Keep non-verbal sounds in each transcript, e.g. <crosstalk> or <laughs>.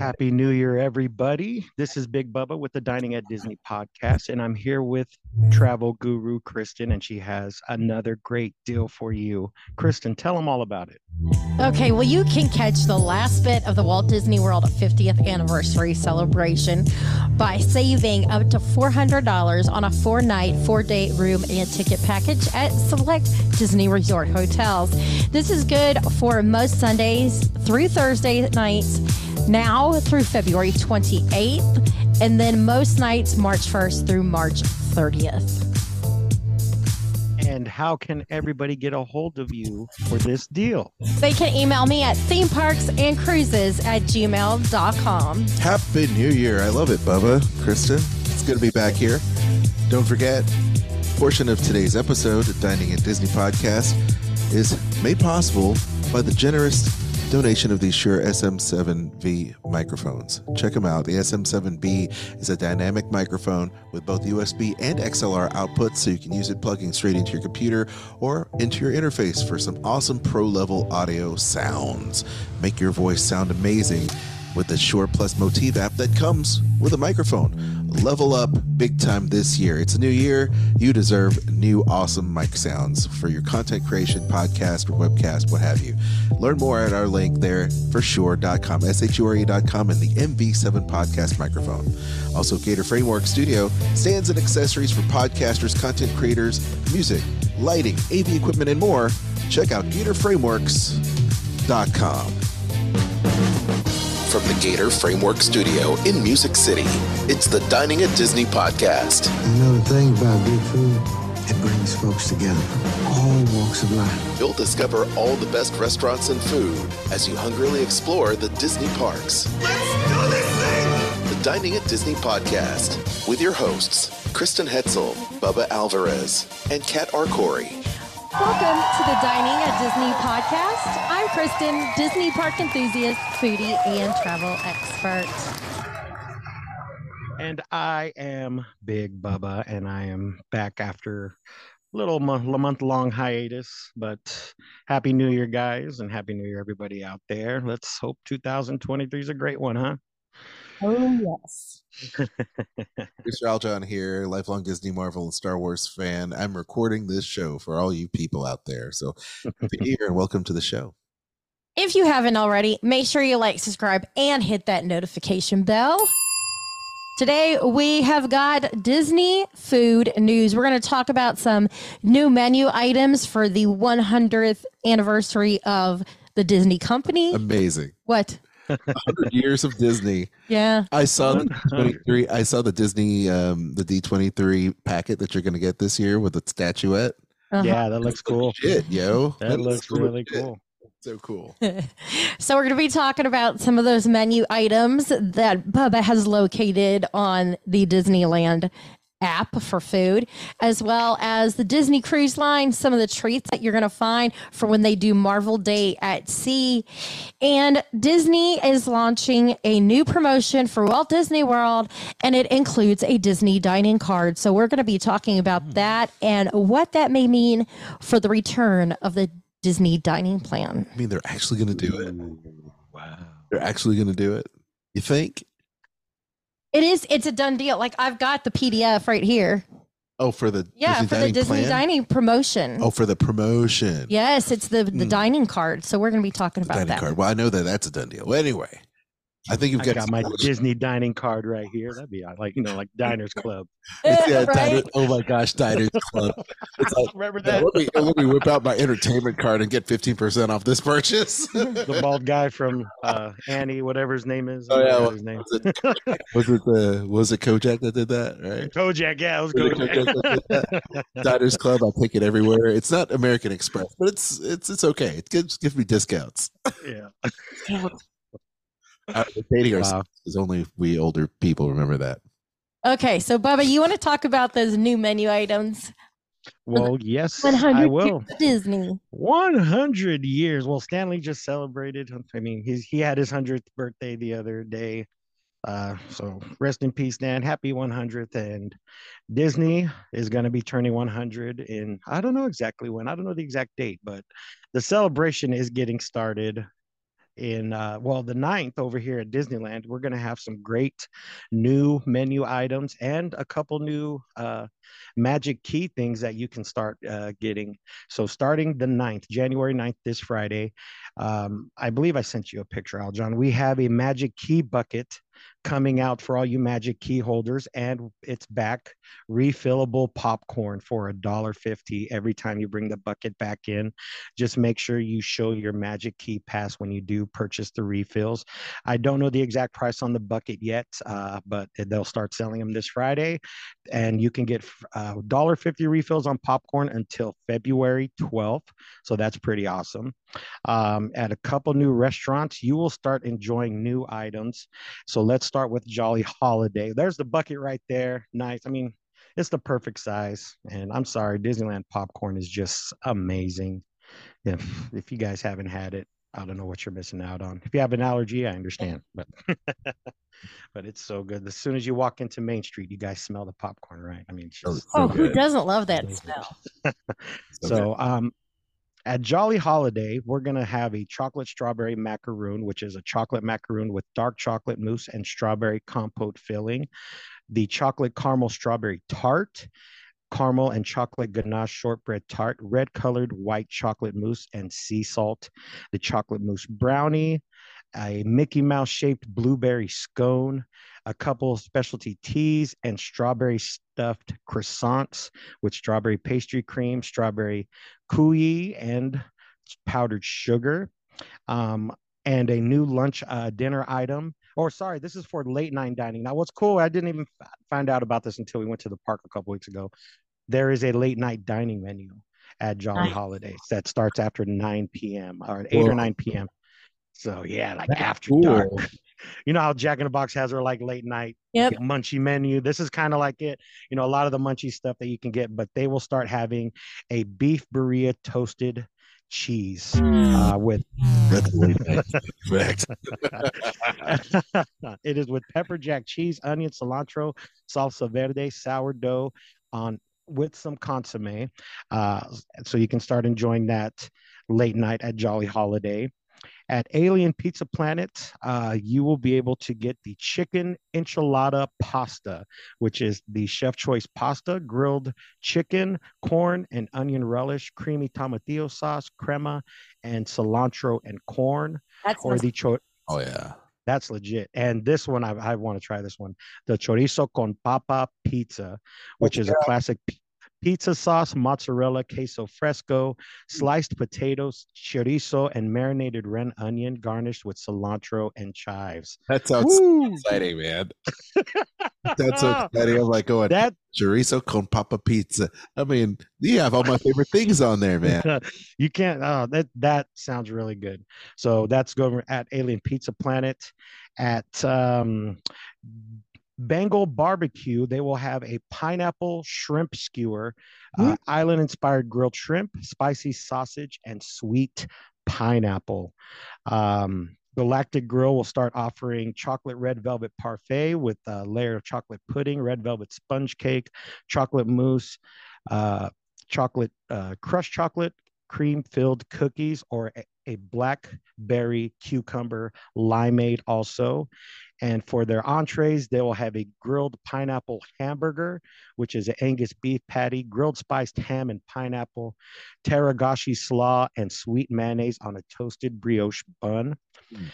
Happy New Year, everybody. This is Big Bubba with the Dining at Disney podcast, and I'm here with travel guru Kristen, and she has another great deal for you. Kristen, tell them all about it. Okay, well, you can catch the last bit of the Walt Disney World 50th anniversary celebration by saving up to $400 on a four night, four day room and ticket package at select Disney Resort hotels. This is good for most Sundays through Thursday nights now through February 28th, and then most nights March 1st through March 30th. And how can everybody get a hold of you for this deal? They can email me at theme parks and cruises at gmail.com. Happy New Year. I love it, Bubba. Kristen, it's good to be back here. Don't forget, portion of today's episode, Dining at Disney podcast, is made possible by the generous donation of these Shure SM7V microphones. Check them out. The SM7B is a dynamic microphone with both USB and XLR outputs, so you can use it plugging straight into your computer or into your interface for some awesome pro level audio sounds. Make your voice sound amazing with the Shure Plus MOTIV app that comes with a microphone. Level up big time this year. It's a new year. You deserve new awesome mic sounds for your content creation, podcast, webcast, what have you. Learn more at our link there for shure.com, S-H-U-R-E.com, and the MV7 podcast microphone. Also, Gator Framework Studio stands and accessories for podcasters, content creators, music, lighting, AV equipment, and more. Check out GatorFrameworks.com from the Gator Framework Studio in Music City. It's the Dining at Disney podcast. You know the thing about good food? It brings folks together from all walks of life. You'll discover all the best restaurants and food as you hungrily explore the Disney parks. Let's do this thing! The Dining at Disney podcast with your hosts, Kristen Hetzel, Bubba Alvarez, and Kat Arcori. Welcome to the Dining at Disney podcast. I'm Kristen, Disney park enthusiast, foodie, and travel expert. And I am Big Bubba, and I am back after a little month long hiatus. But Happy New Year, guys, and Happy New Year, everybody out there. Let's hope 2023 is a great one, huh? Oh, yes. <laughs> Mr. Aljon here, lifelong Disney, Marvel, and Star Wars fan. I'm recording this show for all you people out there. So be here and welcome to the show. If you haven't already, make sure you like, subscribe, and hit that notification bell. Today, we have got Disney food news. We're going to talk about some new menu items for the 100th anniversary of the Disney company. Amazing. What? 100 years of Disney. Yeah. I saw the <laughs> 23 I saw the Disney um the D23 packet that you're going to get this year with the statuette. Uh-huh. Yeah, that looks cool. Shit, yo. That, that looks, looks really cool. So cool. <laughs> so we're going to be talking about some of those menu items that Bubba has located on the Disneyland app for food, as well as the Disney Cruise Line, some of the treats that you're going to find for when they do Marvel Day at Sea. And Disney is launching a new promotion for Walt Disney World, and it includes a Disney dining card. So we're going to be talking about hmm. that and what that may mean for the return of the Disney dining plan. I mean, they're actually going to do it. Wow. They're actually going to do it. You think? It is. It's a done deal. Like I've got the PDF right here. Oh, for the yeah, Disney for dining the Disney plan? dining promotion. Oh, for the promotion. Yes, it's the the Mm. dining card. So we're going to be talking The about dining that. card. Well, I know that that's a done deal. Well, anyway, I think you've got, got my Disney dining card right here. That'd be uh, like you know, like Diners <laughs> Club. Yeah, <laughs> right? Diners- oh my gosh, Diners <laughs> Club. It's like, Remember yeah, that? let, me, let me whip out my entertainment card and get 15% off this purchase. the bald guy from uh, Annie, whatever his name is. Oh, yeah, forgot well, his name. was it, was it the was it Kojak that did that? Right. Kojak. Yeah, it was Was Kojak. Kojak that did that? Diners Club. I take it everywhere. It's not American Express, but it's it's it's okay. It gives gives me discounts. yeah. Uh, dating Wow. ourselves is only we older people remember that. Okay, so Bubba, you want to talk about those new menu items? Well, yes, 100 I years will. Disney. 100 years. Well, Stan Lee just celebrated. I mean, he's he had his 100th birthday the other day. Uh, so rest in peace, Dan. Happy 100th. And Disney is going to be turning 100 in, I don't know exactly when, I don't know the exact date, but the celebration is getting started in uh well the 9th over here at disneyland we're going to have some great new menu items and a couple new uh magic key things that you can start uh, getting. So starting the 9th january 9th this friday um, i believe i sent you a picture al john. We have a magic key bucket coming out for all you magic key holders and it's back refillable popcorn for a dollar fifty every time you bring the bucket back in. Just make sure you show your magic key pass when you do purchase the refills. I don't know the exact price on the bucket yet uh, but they'll start selling them this friday and you can get uh, dollar fifty refills on popcorn until february 12th so that's pretty awesome. Um, at a couple new restaurants you will start enjoying new items. So let's start with jolly holiday. There's the bucket right there. Nice. I mean it's the perfect size. And i'm sorry disneyland popcorn is just amazing. If if you guys haven't had it i don't know what you're missing out on. If you have an allergy i understand but <laughs> but it's so good. As soon as you walk into main street you guys smell the popcorn right? I mean it's Oh, just Oh, So who good. doesn't love that Amazing. smell? <laughs> so um at Jolly Holiday, we're going to have a chocolate strawberry macaroon, which is a chocolate macaroon with dark chocolate mousse and strawberry compote filling. The chocolate caramel strawberry tart, caramel and chocolate ganache shortbread tart, red colored white chocolate mousse and sea salt. The chocolate mousse brownie, a Mickey Mouse shaped blueberry scone, a couple of specialty teas, and strawberry stuffed croissants with strawberry pastry cream, strawberry coulis, and powdered sugar. Um, and a new lunch uh, dinner item. Or sorry, this is for late night dining. Now, what's cool? I didn't even f- find out about this until we went to the park a couple weeks ago. There is a late night dining menu at Jolly Nice. Holidays that starts after 9 p.m. or 8 or 9 p.m. So yeah, like That's after cool. dark. <laughs> You know how Jack in the Box has their like late night Yep. munchy menu. This is kind of like it. You know, a lot of the munchy stuff that you can get, but they will start having a beef burrito toasted cheese uh, with <laughs> That's way back. Correct. <laughs> it is with pepper jack cheese, onion, cilantro, salsa verde, sourdough on with some consomme. Uh, so you can start enjoying that late night at Jolly Holiday. At Alien Pizza Planet, uh, you will be able to get the chicken enchilada pasta, which is the chef choice pasta, grilled chicken, corn, and onion relish, creamy tomatillo sauce, crema, and cilantro and corn, That's or the cho- Oh yeah. that's legit. And this one, I, I want to try this one. The chorizo con papa pizza, which is a classic p- pizza sauce, mozzarella, queso fresco, sliced potatoes, chorizo, and marinated red onion garnished with cilantro and chives. That sounds Woo! exciting, man. That's so <laughs> exciting. I'm like going That chorizo con papa pizza. I mean, you have all my favorite things on there, <laughs> man. you can't. Oh, that that sounds really good. So that's going at Alien Pizza Planet. At um, Bengal Barbecue, they will have a pineapple shrimp skewer, uh, island-inspired grilled shrimp, spicy sausage, and sweet pineapple. Um, Galactic Grill will start offering chocolate red velvet parfait with a layer of chocolate pudding, red velvet sponge cake, chocolate mousse, uh, chocolate uh, crushed chocolate cream filled cookies or a, blackberry cucumber limeade also and for their entrees they will have a grilled pineapple hamburger which is an angus beef patty grilled spiced ham and pineapple togarashi slaw and sweet mayonnaise on a toasted brioche bun Mm.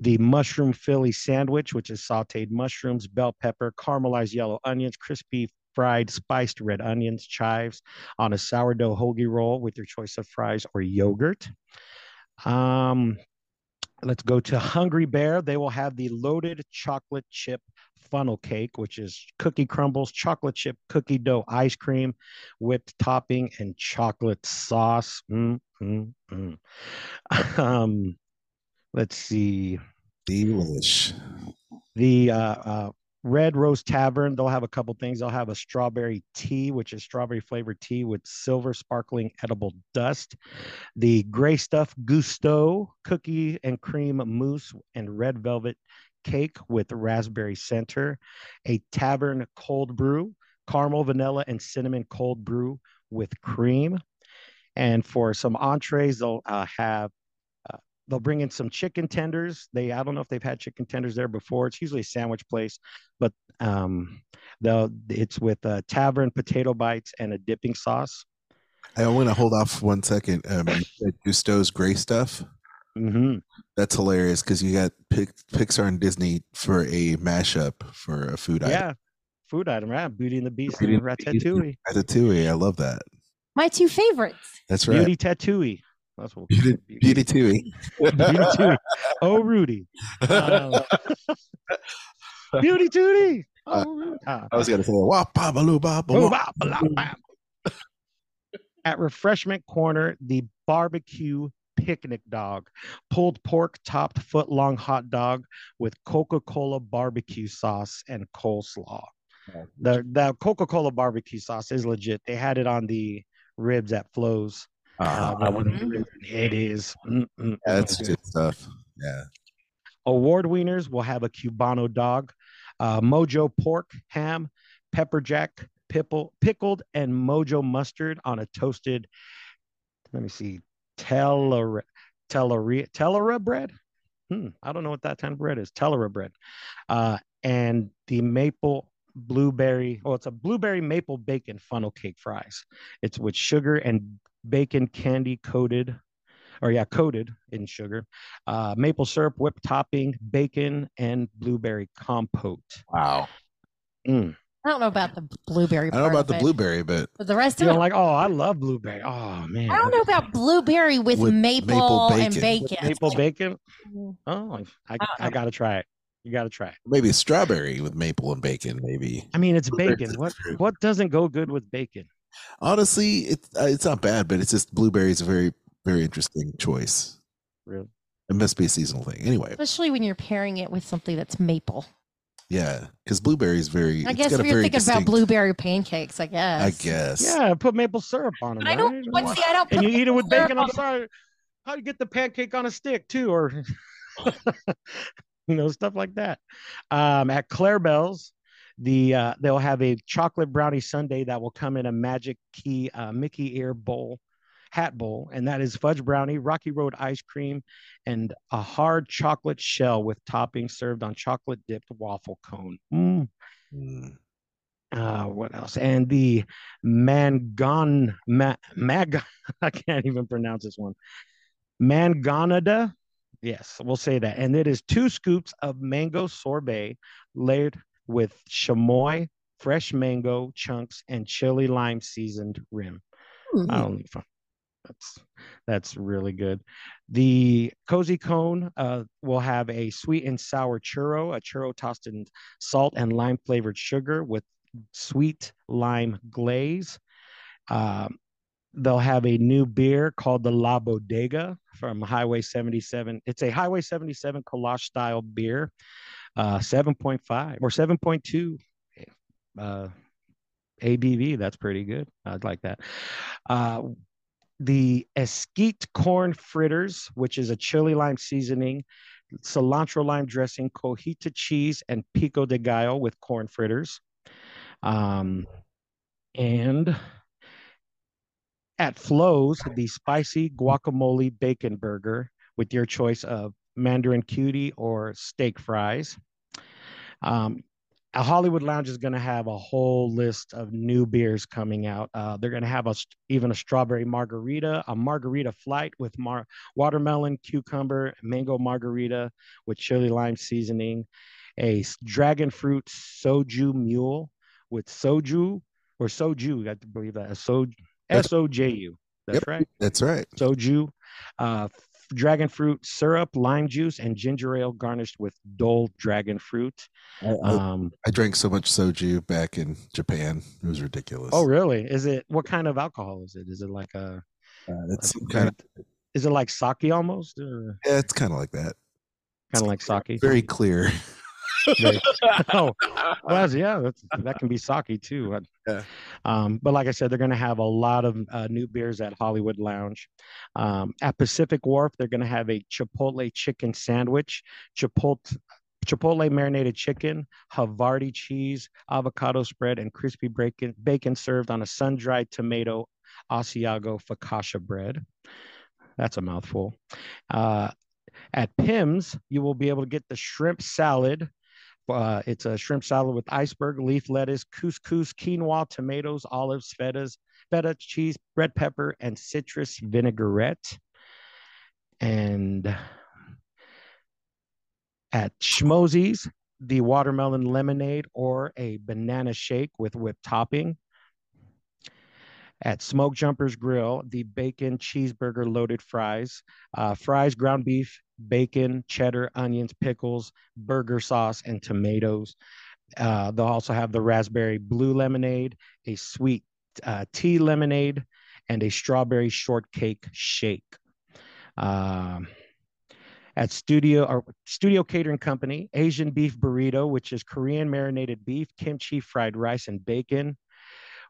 the mushroom Philly sandwich, which is sauteed mushrooms, bell pepper, caramelized yellow onions, crispy fried spiced red onions, chives on a sourdough hoagie roll with your choice of fries or yogurt. Um, let's go to Hungry Bear. They will have the loaded chocolate chip funnel cake, which is cookie crumbles, chocolate chip cookie dough ice cream, whipped topping, and chocolate sauce. Mm, mm, mm. <laughs> Um, let's see. Delish. The uh, uh, Red Rose Tavern, they'll have a couple things. They'll have a strawberry tea, which is strawberry flavored tea with silver sparkling edible dust. The Gray Stuff Gusteau cookie and cream mousse and red velvet cake with raspberry center. A Tavern cold brew, caramel, vanilla, and cinnamon cold brew with cream. And for some entrees, they'll uh, have they'll bring in some chicken tenders. They I don't know if they've had chicken tenders there before. It's usually a sandwich place, but um, they'll it's with a tavern potato bites and a dipping sauce. I want to hold off one second. Um, <laughs> Gusteau's gray stuff. Mm-hmm. That's hilarious because you got Pixar and Disney for a mashup for a food item. yeah. item. food item, right? Beauty and the Beast Beauty and Ratatouille. Ratatouille, I love that. My two favorites. That's right. Beauty Tatooine. That's what Beauty, Beauty Tooie. <laughs> Beauty Tooie. Oh, Rudy. Um, <laughs> Beauty Tootie. Oh, uh, I was going to say, wop, babaloo, babaloo. At Refreshment Corner, the barbecue picnic dog, pulled pork topped foot long hot dog with Coca Cola barbecue sauce and coleslaw. The, the Coca Cola barbecue sauce is legit. They had it on the ribs at Flo's uh, uh, it is. Mm, mm, yeah, that's good stuff. Yeah. Award Wieners will have a Cubano dog, uh, Mojo pork, ham, pepper jack, pipple, pickled, and Mojo mustard on a toasted. Let me see, Telera, Telera, Telera bread. Hmm, I don't know what that kind of bread is. Telera bread, uh, and the maple blueberry. Oh, it's a blueberry maple bacon funnel cake fries. It's with sugar and bacon candy coated, or yeah, coated in sugar, uh, maple syrup, whipped topping, bacon, and blueberry compote. Wow. Mm. I don't know about the blueberry. I don't know about the it, blueberry, but but the rest you of know, like, oh, I love blueberry. Oh man, I don't know about blueberry with, with maple, maple bacon. and bacon. With maple bacon. Oh, I, I, I gotta try it. You got to try it. Maybe strawberry with maple and bacon. Maybe. I mean, it's bacon. What what doesn't go good with bacon? Honestly, it's uh, it's not bad, but it's just blueberry is a very very interesting choice. Really, it must be a seasonal thing. Anyway, especially when you're pairing it with something that's maple. Yeah, because blueberry is very. I guess you're thinking distinct... about blueberry pancakes. I guess. I guess. Yeah, put maple syrup on them. I don't. Right? What's the, I don't. And you eat it with bacon. I'm sorry. How do you get the pancake on a stick too, or <laughs> you know stuff like that? Um, at Clarabelle's, the uh, they'll have a chocolate brownie sundae that will come in a magic key uh, Mickey ear bowl, hat bowl, and that is fudge brownie, Rocky Road ice cream, and a hard chocolate shell with toppings served on chocolate dipped waffle cone. Mm. Mm. Uh, what else? And the mangon ma, mag <laughs> I can't even pronounce this one. Mangonada. Yes, we'll say that. And it is two scoops of mango sorbet layered with chamoy, fresh mango chunks, and chili lime seasoned rim. Mm-hmm. I don't know. That's that's really good. The cozy cone uh, will have a sweet and sour churro, a churro tossed in salt and lime flavored sugar with sweet lime glaze. Um, they'll have a new beer called the La Bodega from Highway 77. It's a Highway 77 Kolache style beer uh, 7.5 or 7.2 uh, ABV. That's pretty good. I'd like that. Uh, the Esquite corn fritters, which is a chili lime seasoning, cilantro lime dressing, cojita cheese, and pico de gallo with corn fritters. Um, and at Flo's, the spicy guacamole bacon burger with your choice of Mandarin cutie or steak fries. Um, a Hollywood Lounge is going to have a whole list of new beers coming out. Uh, they're going to have a, even a strawberry margarita, a margarita flight with mar- watermelon, cucumber, mango margarita with chili lime seasoning, a dragon fruit soju mule with soju or soju, I believe that, so S O J U. That's Yep. right. That's right. Soju, uh, dragon fruit syrup, lime juice, and ginger ale garnished with Dole dragon fruit. I, Um, I drank so much soju back in Japan. It was ridiculous. oh, really? Is it what kind of alcohol is it? Is it like a? Uh, it's some kind of Is it like sake almost? Or yeah, it's kind of like that. kind of like sake? Very clear. <laughs> <laughs> Oh, well, yeah, that's, that can be sake too. Yeah. Um, but like I said, they're going to have a lot of uh, new beers at Hollywood Lounge. Um, at Pacific Wharf, they're going to have a Chipotle chicken sandwich, Chipotle. Chipotle marinated chicken, Havarti cheese, avocado spread, and crispy bacon, bacon served on a sun dried tomato Asiago focaccia bread. That's a mouthful. Uh, at Pym's, you will be able to get the shrimp salad. Uh, it's a shrimp salad with iceberg, leaf lettuce, couscous, quinoa, tomatoes, olives, fetas, feta cheese, red pepper, and citrus vinaigrette. And at Schmoozies, the watermelon lemonade or a banana shake with whipped topping. At Smoke Jumpers Grill, the bacon cheeseburger loaded fries, uh, fries, ground beef, bacon, cheddar, onions, pickles, burger sauce, and tomatoes. Uh, they'll also have the raspberry blue lemonade, a sweet uh, tea lemonade, and a strawberry shortcake shake. Um, at Studio or Studio Catering Company, Asian beef burrito, which is Korean marinated beef, kimchi, fried rice, and bacon.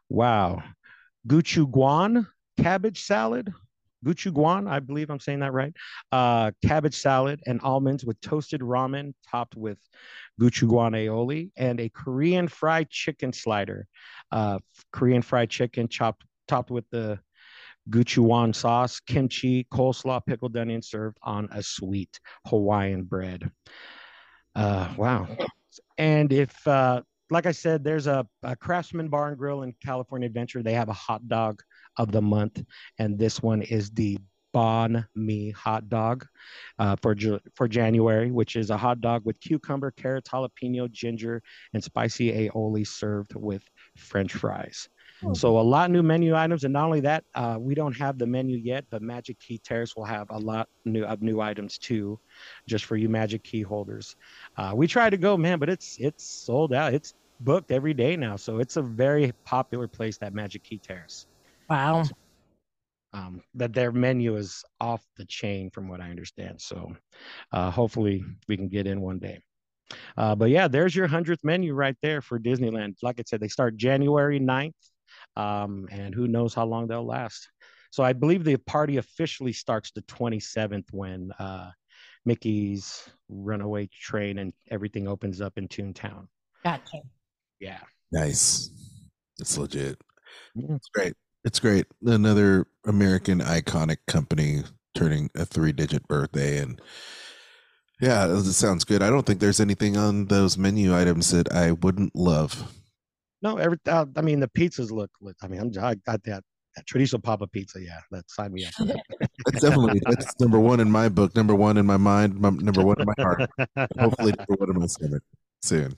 Wow. Gochujang cabbage salad. Gochujang, I believe I'm saying that right. Uh, cabbage salad and almonds with toasted ramen topped with gochujang aioli and a Korean fried chicken slider. Uh, Korean fried chicken chopped topped with the gochujang sauce, kimchi, coleslaw, pickled onion served on a sweet Hawaiian bread. Uh, wow. And if, uh, like I said, there's a, a Craftsman Bar and Grill in California Adventure. They have a hot dog of the month, and this one is the Banh Mi hot dog uh, for for January, which is a hot dog with cucumber, carrots, jalapeno, ginger, and spicy aioli served with French fries. So a lot of new menu items, and not only that, uh, we don't have the menu yet, but Magic Key Terrace will have a lot new of new items too, just for you Magic Key holders. Uh, we tried to go, man, but it's it's sold out. It's booked every day now, so it's a very popular place. That Magic Key Terrace. Wow. Um, that their menu is off the chain, from what I understand. So uh, hopefully we can get in one day. Uh, but yeah, there's your hundredth menu right there for Disneyland. Like I said, they start January 9th, um, and who knows how long they'll last. So I believe the party officially starts the 27th when uh, Mickey's Runaway Train and everything opens up in Toontown. Gotcha. Yeah. Nice. It's legit. Yeah. It's great. It's great. Another American iconic company turning a three digit birthday. And yeah, it sounds good. I don't think there's anything on those menu items that I wouldn't love. No, every uh, I mean the pizzas look. look- I mean, I'm I got that, that chorizo papa pizza. Yeah, that sign me up. that. <laughs> That's definitely that's number one in my book, number one in my mind, num- number one in my heart. Hopefully, <laughs> number one in my stomach soon.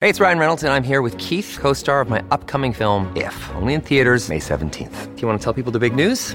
Hey, it's Ryan Reynolds, and I'm here with Keith, co star of my upcoming film, If, only in theaters, May 17th. Do you want to tell people the big news?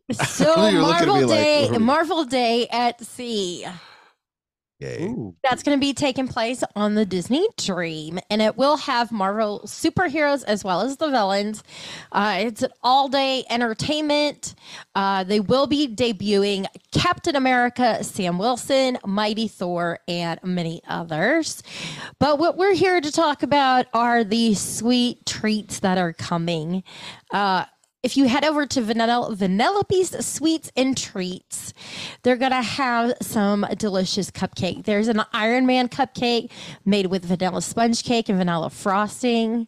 <laughs> looking at Marvel me like, Day, "Mhm." Marvel Day at sea. Yay. Ooh. That's going to be taking place on the Disney Dream, and it will have Marvel superheroes as well as the villains. Uh, it's an all day entertainment. Uh, they will be debuting Captain America, Sam Wilson, Mighty Thor, and many others. But what we're here to talk about are the sweet treats that are coming. Uh, if you head over to Vanilla Vanellope's Sweets and Treats, they're gonna have some delicious cupcake. There's an Iron Man cupcake made with vanilla sponge cake and vanilla frosting.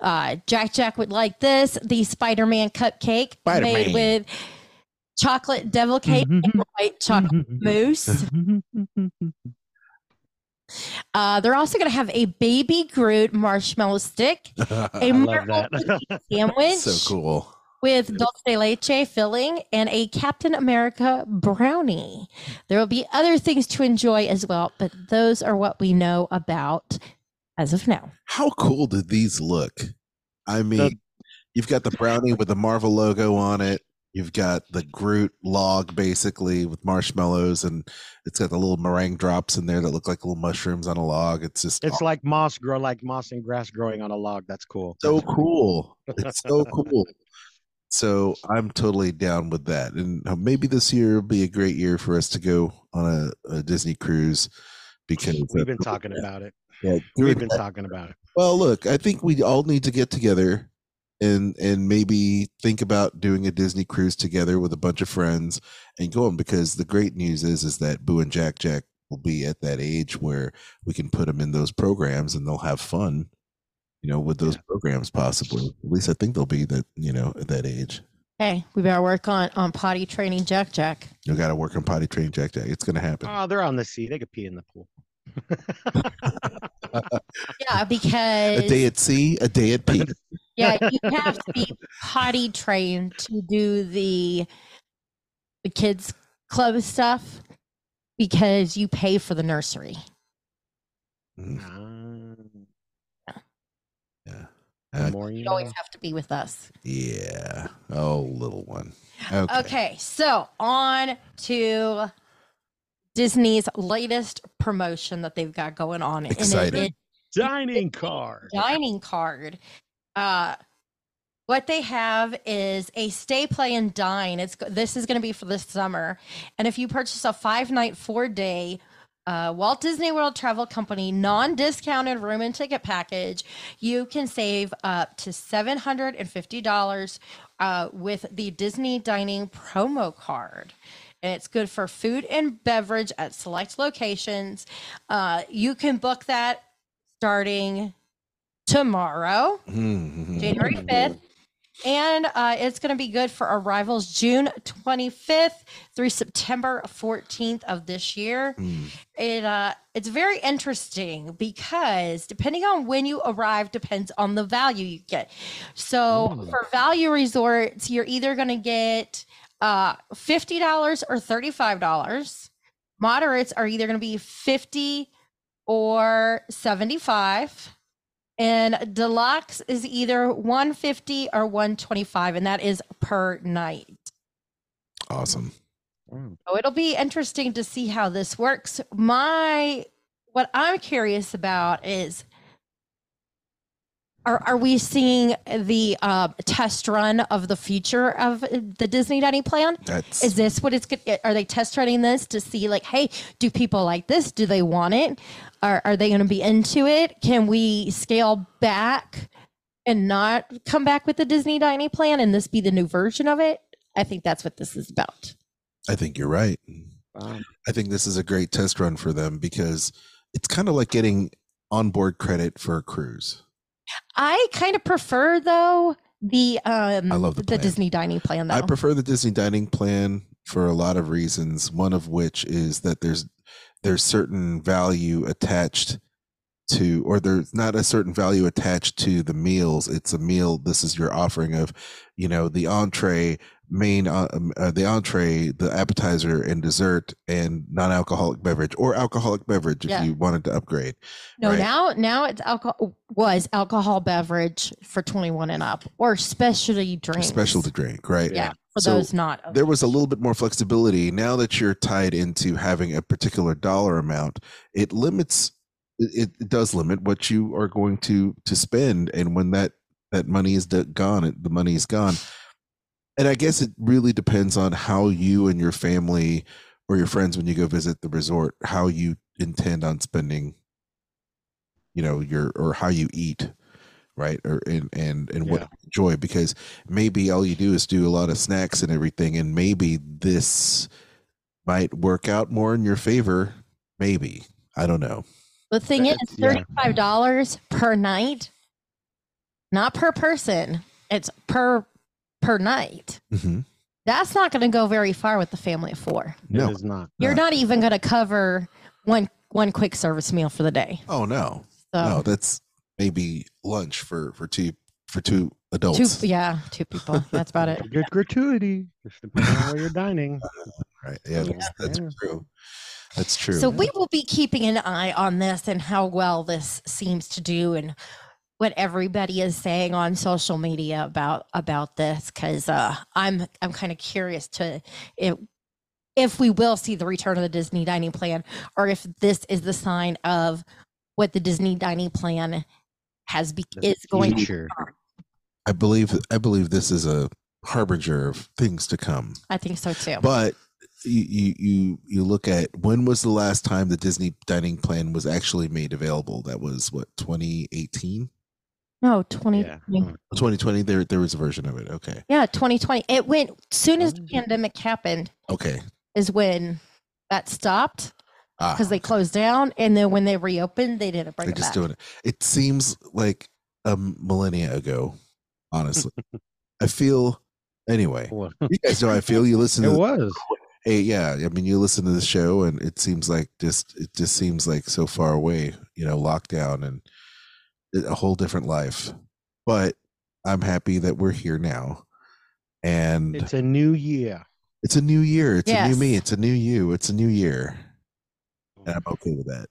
Uh, Jack Jack would like this. The Spider Man cupcake made Spider-Man. with chocolate devil cake and white chocolate mousse. Uh, they're also going to have a baby Groot marshmallow stick, <laughs> a I love Marvel that. sandwich <laughs> so cool. With dulce de leche filling and a Captain America brownie. There will be other things to enjoy as well, but those are what we know about as of now. How cool did these look? I mean, you've got the brownie with the Marvel logo on it. You've got the Groot log basically with marshmallows, and it's got the little meringue drops in there that look like little mushrooms on a log. It's just It's like moss grow, like moss and grass growing on a log. That's cool. so cool. It's so cool. So I'm totally down with that. And uh, maybe this year will be a great year for us to go on a, a Disney cruise because We've been talking about it. <laughs> yeah, We've been that- talking about it. Well, look, I think we all need to get together and and maybe think about doing a Disney cruise together with a bunch of friends and going because the great news is is that Boo and Jack Jack will be at that age where we can put them in those programs and they'll have fun, you know, with those programs possibly. At least I think they'll be that, you know, at that age. Hey, we better work on on potty training Jack Jack. You got to work on potty train Jack Jack. It's going to happen. Oh, they're on the sea. They could pee in the pool. <laughs> Yeah, because A day at sea, a day at pee. yeah, you have to be potty trained to do the the kids club stuff because you pay for the nursery. Mhm. Yeah. the more you You always have to be with us. yeah. Oh, little one. Okay. Okay, so on to Disney's latest promotion that they've got going on. and it Exciting. is Dining card. dining card. Uh, what they have is a stay, play, and dine. It's this is going to be for this summer, and if you purchase a five night, four day. Uh, Walt Disney World Travel Company non discounted room and ticket package, you can save up to $750 uh, with the Disney Dining promo card. And it's good for food and beverage at select locations. Uh, you can book that starting tomorrow, Mhm. January 5th. And uh, it's going to be good for arrivals June 25th through September 14th of this year. Mm. It uh, it's very interesting because depending on when you arrive depends on the value you get. So for value resorts, you're either going to get uh, $50 or $35. Moderates are either going to be 50 or 75 and deluxe is either 150 or 125 and that is per night. Awesome. Mm. so it'll be interesting to see how this works. My what i'm curious about is are, are we seeing the uh, test run of the future of the disney dining plan That's is this what it's good are they test running this to see like hey do people like this do they want it are, are they going to be into it can we scale back and not come back with the disney dining plan and this be the new version of it i think that's what this is about I think you're right. Wow. I think this is a great test run for them because it's kind of like getting onboard credit for a cruise. I kind of prefer though the um I love the plan. disney dining plan though I prefer the Disney dining plan for a lot of reasons. One of which is that there's there's certain value attached to or there's not a certain value attached to the meals. It's a meal. This is your offering of, you know, the entree main uh, um, uh, the entree, the appetizer, and dessert, and non-alcoholic beverage or alcoholic beverage if Yeah. you wanted to upgrade. No, Right. now now it's alcohol was alcohol beverage for 21 and up or specialty drink Specialty drink, right? Yeah, for So those not. there was a little bit more flexibility. Now that you're tied into having a particular dollar amount, it limits. It, it does limit what you are going to to spend, and when that that money is gone, it, the money is gone. And I guess it really depends on how you and your family or your friends, when you go visit the resort, how you intend on spending. You know your or how you eat, right? Or and and and what Yeah. you enjoy because maybe all you do is do a lot of snacks and everything and maybe this might work out more in your favor maybe i don't know the thing is, thirty five dollars per night, not per person. It's per per night. mm-hmm. That's not going to go very far with the family of four. no It is not. You're No. not even going to cover one one quick service meal for the day. oh no So no that's maybe lunch for for two for two two, adults yeah, two people. That's about it. <laughs> Good gratuity, just depending on where you're dining. <laughs> right yeah that's, that's Yeah. true that's true So we will be keeping an eye on this and how well this seems to do and what everybody is saying on social media about about this because uh, I'm I'm kind of curious to if if we will see the return of the Disney dining plan or if this is the sign of what the Disney dining plan has be- The is going to future. i believe i believe this is a harbinger of things to come I think so too. but you, you you you look at when was the last time the disney dining plan was actually made available that was what 2018 no, 20 Yeah. yeah. 2020 there there was a version of it okay Yeah, 2020. It went soon as the Mm. pandemic happened okay is when that stopped. ah, because they closed down and then when they reopened they didn't bring they're it just back. doing it it seems like a millennia ago honestly <laughs> i feel anyway Well, you guys know i feel you listen <laughs> it to was. hey yeah i mean you listen to the show and it seems like just it just seems like so far away you know lockdown and a whole different life but i'm happy that we're here now. And It's a new year. it's a new year. It's a new me. It's a new you. It's a new year. And i'm okay with that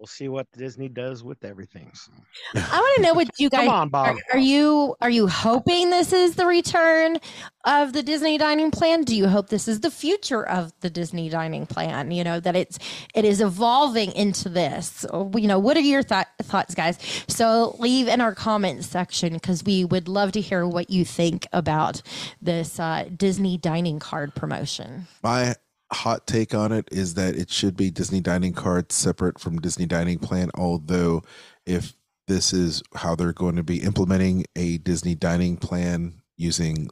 We'll see what Disney does with everything. so. I want to know what you <laughs> guys Come on, are, Bob. are you are you hoping this is the return of the Disney dining plan? Do you hope this is the future of the Disney dining plan? You know that it's it is evolving into this. You know, what are your thought thoughts, guys? So leave in our comments section because we would love to hear what you think about this uh, Disney dining card promotion. my hot take on it is that it should be disney dining cards separate from disney dining plan although if this is how they're going to be implementing a disney dining plan using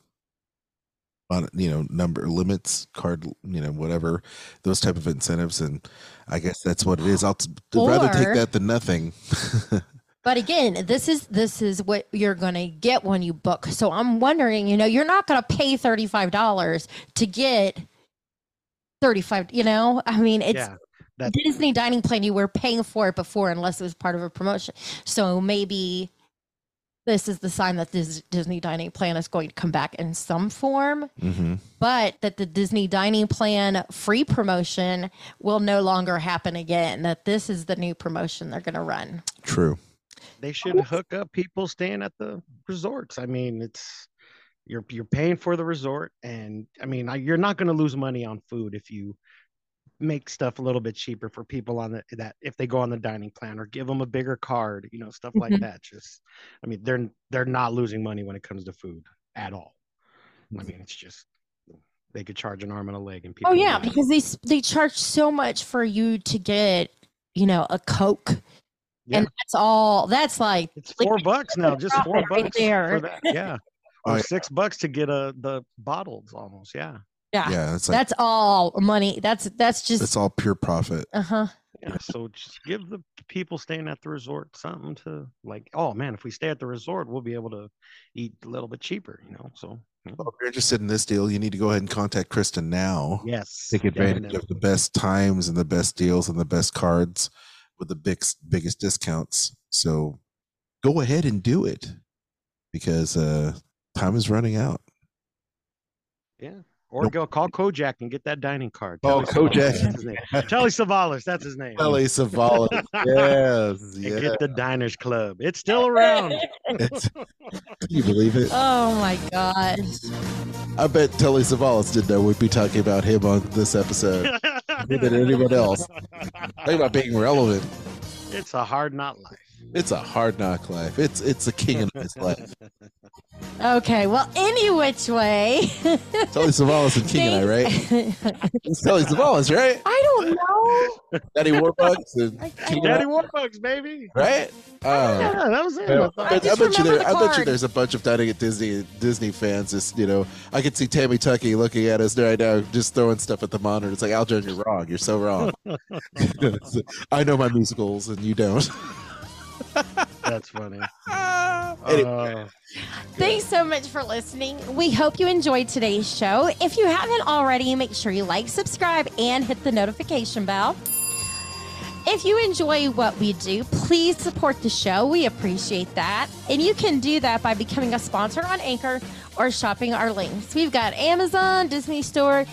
on you know number limits card you know whatever those type of incentives and i guess that's what it is i'll t- rather take that than nothing <laughs> But again, this is this is what you're going to get when you book. So I'm wondering, you know, you're not going to pay $35 to get 35, you know? I mean, it's yeah, that Disney dining plan you were paying for it before unless it was part of a promotion. So maybe this is the sign that this Disney dining plan is going to come back in some form, hmm but that the Disney dining plan free promotion will no longer happen again. That this is the new promotion they're going to run. true they should hook up people staying at the resorts. I mean, it's you're you're paying for the resort, and I mean, I, you're not going to lose money on food if you make stuff a little bit cheaper for people on the that if they go on the dining plan or give them a bigger card, you know, stuff like Mhm. that. Just, I mean, they're they're not losing money when it comes to food at all. I mean, it's just they could charge an arm and a leg, and people. Oh yeah, because they they charge so much for you to get, you know, a Coke, Yeah. and that's all. That's like It's like, four bucks now, just <laughs> four right bucks there. for that. Yeah, Oh, yeah. six bucks to get a the bottles almost. Yeah, yeah, yeah it's like that's all money. That's that's just it's all pure profit uh huh. yeah. So just give the people staying at the resort something to like. Oh man, if we stay at the resort, we'll be able to eat a little bit cheaper. You know, so you know. Well, if you're interested in this deal you need to go ahead and contact kristen now yes, take advantage definitely. of the best times and the best deals and the best cards with the big, biggest discounts. So go ahead and do it because uh, time is running out. Yeah. Or Nope. go call Kojak and get that dining card. Oh, Telly Kojak. Savalas, name. Telly Savalas. That's his name. Telly Savalas. yes. <laughs> And Yeah. get the Diners Club. It's still around. It's, can you believe it? Oh my gosh. I bet Telly Savalas didn't know we'd be talking about him on this episode. More than anyone else. Think about being relevant. it's a hard not life. It's a hard knock life. It's it's a king of his life. <laughs> Okay, well, any which way. <laughs> Telly Savalas and King and I, right? <laughs> It's Telly Savalas, right? I don't know. Daddy Warbucks and I- King and Daddy I, Warbucks, baby. right? Uh, Yeah, that was it. Yeah, I thought. I, I bet you there, the I bet you there's a bunch of dining at Disney Disney fans. Just you know, I could see Tammy Tucky looking at us right now, just throwing stuff at the monitor. It's like Aljon, you're wrong. You're so wrong. <laughs> I know my musicals, and you don't. That's funny. <laughs> Anyway, Uh, Thanks so much for listening. We hope you enjoyed today's show. If you haven't already, make sure you like, subscribe, and hit the notification bell. If you enjoy what we do, please support the show. We appreciate that. And you can do that by becoming a sponsor on Anchor or shopping our links. We've got Amazon, Disney Store,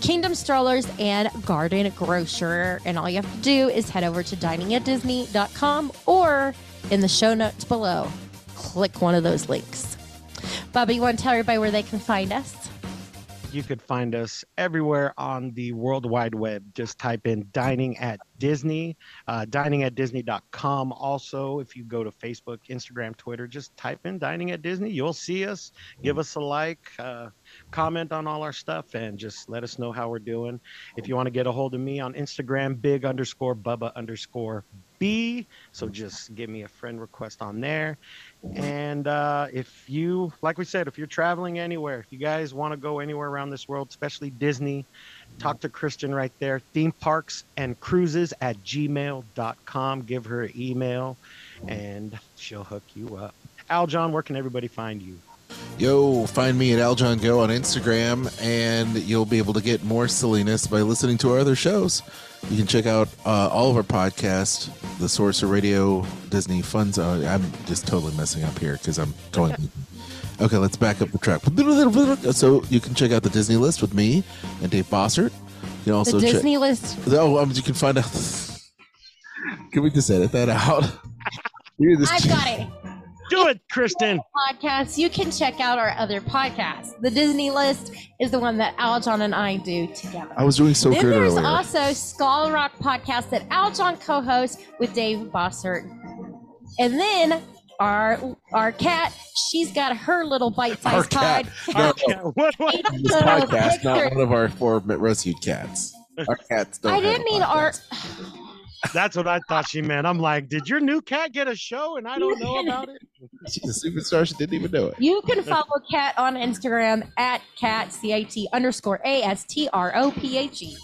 Kingdom Strollers, and Garden Grocer. And all you have to do is head over to diningatdisney.com or in the show notes below, click one of those links. Bobby, you want to tell everybody where they can find us? you could find us everywhere on the World Wide Web. Just type in dining at Disney, uh, diningatdisney.com. Also, if you go to Facebook, Instagram, Twitter, just type in dining at Disney. You'll see us. Give us a like, uh, comment on all our stuff, and just let us know how we're doing. If you want to get a hold of me on Instagram, big underscore Bubba underscore B. So just give me a friend request on there. And uh, if you, like we said, if you're traveling anywhere, if you guys want to go anywhere around this world, especially Disney, talk to Kristen right there. Theme parks and cruises at gmail.com. Give her an email and she'll hook you up. Aljon, where can everybody find you? Yo, find me at Aljon Go on Instagram, and you'll be able to get more silliness by listening to our other shows. You can check out uh, all of our podcasts, the Sorcerer Radio, Disney Fun Zone. I'm just totally messing up here because I'm going. <laughs> okay, let's back up the track. So you can check out the Disney list with me and Dave Bossert. You can also the check. Disney list. Oh, um, you can find out. <laughs> can we just edit that out? <laughs> I've got it. Do it, Kristen. Podcasts. You can check out our other podcasts. The Disney list is the one that Aljon and I do together. I was doing so then good there's earlier. also Skull Rock podcast that Aljon co-hosts with Dave Bossert. And then our our cat, she's got her little bite-sized cat. pod. No, Okay, what, what? this podcast, not one of our four rescued cats. Our cats don't. I didn't a mean our. Podcast. That's what I thought she meant. I'm like, did your new cat get a show and I don't know about it? She's a superstar. She didn't even know it. You can follow Cat on Instagram at cat c a t underscore a s t r o p h e.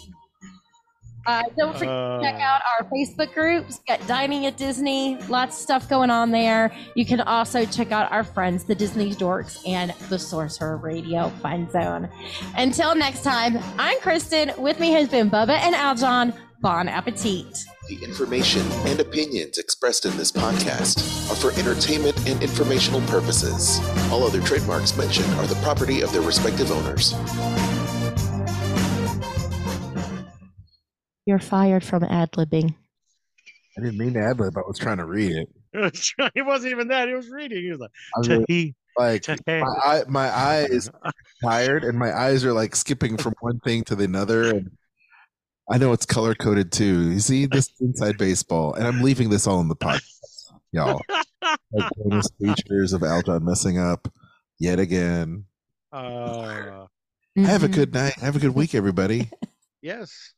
Uh, don't forget to check Uh, out our Facebook groups. Got Dining at Disney, lots of stuff going on there. You can also check out our friends, the Disney Dorks and the Sorcerer Radio Fun Zone. Until next time, I'm Kristen. With me has been Bubba and Aljon. Bon appetit. The information and opinions expressed in this podcast are for entertainment and informational purposes. All other trademarks mentioned are the property of their respective owners. You're fired from ad libbing. I didn't mean to ad lib. I was trying to read it. <laughs> it wasn't even that. He was reading. He was like, I was really- like my eye, my eyes <laughs> tired, and my eyes are like skipping from one thing to the another. And I know it's color coded too. You see this <laughs> inside baseball, and I'm leaving this all in the podcast, y'all. <laughs> Like bonus features of Aljon messing up yet again. Uh, Have a Mhm. good night. Have a good week, everybody. yes.